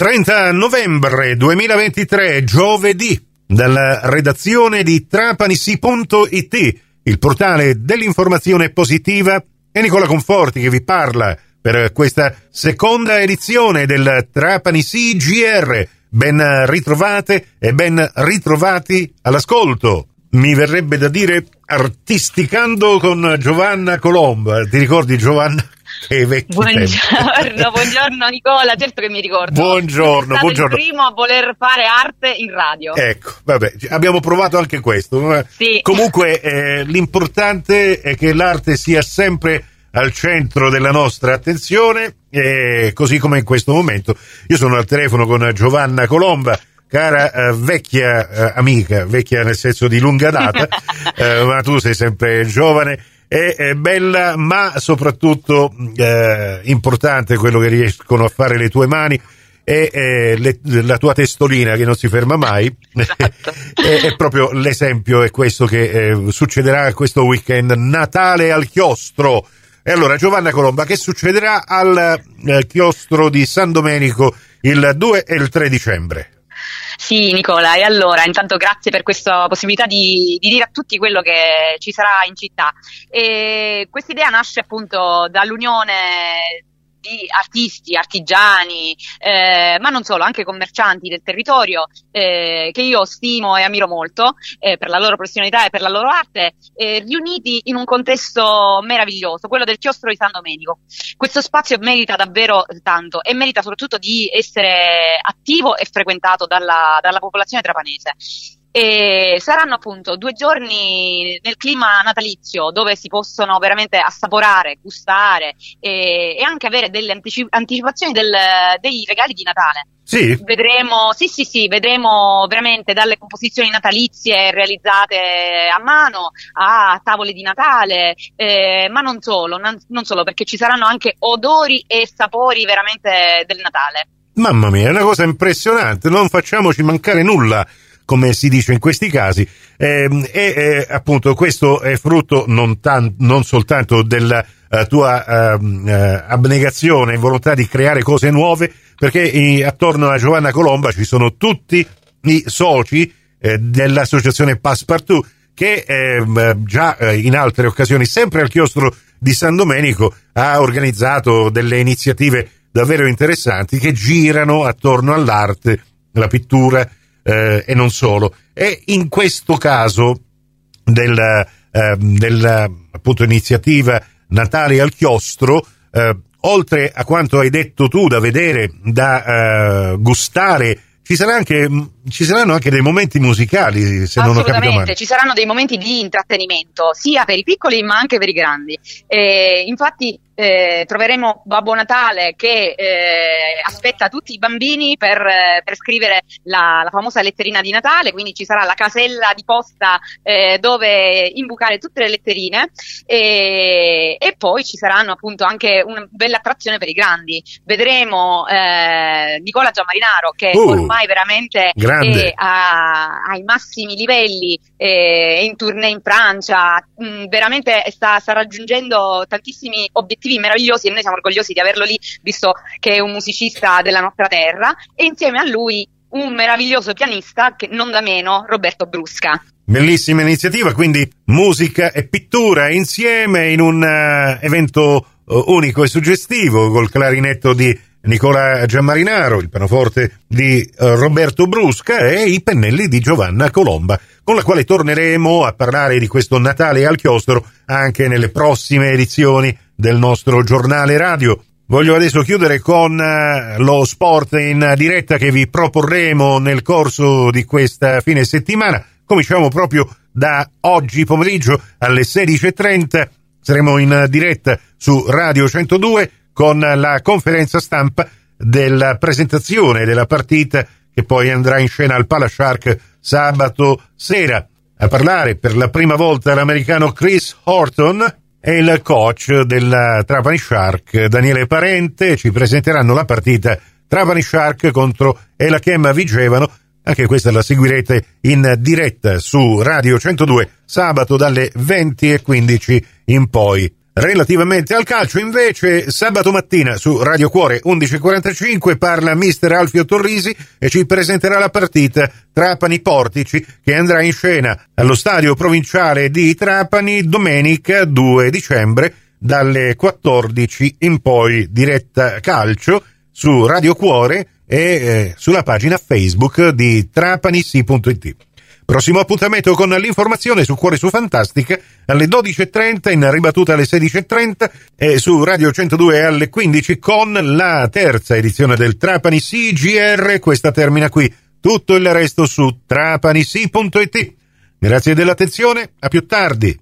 30 novembre 2023, giovedì, dalla redazione di trapanisi.it, il portale dell'informazione positiva, è Nicola Conforti che vi parla per questa seconda edizione del Trapani CGR. Ben ritrovate e ben ritrovati all'ascolto. Mi verrebbe da dire artisticando con Giovanna Colomba. Ti ricordi Giovanna? Buongiorno, buongiorno Nicola, certo che mi ricordo. Buongiorno, buongiorno. il primo a voler fare arte in radio. Ecco, vabbè, abbiamo provato anche questo. Sì. Comunque eh, l'importante è che l'arte sia sempre al centro della nostra attenzione, eh, così come in questo momento. Io sono al telefono con Giovanna Colomba, cara eh, vecchia eh, amica, vecchia nel senso di lunga data, eh, ma tu sei sempre giovane eh, bella, ma soprattutto eh, importante quello che riescono a fare le tue mani e le, la tua testolina che non si ferma mai esatto. è, è, proprio l'esempio è questo che succederà questo weekend Natale al chiostro e allora, Giovanna Colomba, che succederà al eh, chiostro di San Domenico il 2 e il 3 dicembre? Sì, Nicola, e allora intanto grazie per questa possibilità di, di dire a tutti quello che ci sarà in città. Questa idea nasce appunto dall'unione di artisti, artigiani, eh, ma non solo, anche commercianti del territorio eh, che io stimo e ammiro molto eh, per la loro professionalità e per la loro arte, eh, riuniti in un contesto meraviglioso, quello del chiostro di San Domenico. Questo spazio merita davvero tanto e merita soprattutto di essere attivo e frequentato dalla, dalla popolazione trapanese e saranno appunto due giorni nel clima natalizio dove si possono veramente assaporare, gustare e, e anche avere delle anticip- anticipazioni del, dei regali di Natale. Sì. Vedremo, sì, sì, sì, vedremo veramente dalle composizioni natalizie realizzate a mano a tavole di Natale, eh, ma non solo, non, non solo, perché ci saranno anche odori e sapori veramente del Natale. Mamma mia, è una cosa impressionante, non facciamoci mancare nulla come si dice in questi casi, ehm, e eh, appunto questo è frutto non, tan- non soltanto della uh, tua uh, abnegazione e volontà di creare cose nuove, perché attorno a Giovanna Colomba ci sono tutti i soci eh, dell'associazione Passepartout che ehm, già eh, in altre occasioni, sempre al chiostro di San Domenico, ha organizzato delle iniziative davvero interessanti che girano attorno all'arte, la pittura, eh, e non solo. E in questo caso della, eh, della appunto, iniziativa Natale al chiostro, eh, oltre a quanto hai detto tu da vedere, da eh, gustare ci, sarà anche, ci, saranno anche dei momenti musicali, se non ho capito male. ci saranno dei momenti di intrattenimento, sia per i piccoli ma anche per i grandi. Eh, infatti eh, troveremo Babbo Natale che eh, aspetta tutti i bambini per, eh, per scrivere la, la, famosa letterina di Natale, quindi ci sarà la casella di posta eh, dove imbucare tutte le letterine e, e, poi ci saranno appunto anche una bella attrazione per i grandi. Vedremo eh, Nicola Giammarinaro che uh, ormai veramente è a, ai massimi livelli, è in tournée in Francia, mh, mm, veramente sta, sta raggiungendo tantissimi obiettivi obiettivi meravigliosi e noi siamo orgogliosi di averlo lì, visto che è un musicista della nostra terra, e insieme a lui un meraviglioso pianista, che non da meno, Roberto Brusca. Bellissima iniziativa, quindi musica e pittura insieme in un uh, evento uh, unico e suggestivo col clarinetto di Nicola Giammarinaro, il pianoforte di uh, Roberto Brusca e i pennelli di Giovanna Colomba, con la quale torneremo a parlare di questo Natale al chiostro anche nelle prossime edizioni del nostro giornale radio. Voglio adesso chiudere con eh, lo sport in diretta che vi proporremo nel corso di questa fine settimana. Cominciamo proprio da oggi pomeriggio alle 16.30. Saremo in diretta su Radio 102 con la conferenza stampa della presentazione della partita che poi andrà in scena al Palashark sabato sera. A parlare per la prima volta l'americano Chris Horton, e il coach del Trapani Shark, Daniele Parente, ci presenteranno la partita Trapani Shark contro Elachem Vigevano. Anche questa la seguirete in diretta su Radio 102 sabato dalle 20.15 in poi. Relativamente al calcio, invece, sabato mattina su Radio Cuore 11.45 parla mister Alfio Torrisi e ci presenterà la partita Trapani-Portici che andrà in scena allo stadio provinciale di Trapani domenica 2 dicembre dalle 14 in poi diretta calcio su Radio Cuore e eh, sulla pagina Facebook di trapanisi.it. Prossimo appuntamento con l'informazione su Cuore su Fantastica alle 12.30, in ribattuta alle 16.30 e su Radio 102 alle 15 con la terza edizione del Trapani CGR. Questa termina qui. Tutto il resto su trapanisi.it. Grazie dell'attenzione, a più tardi.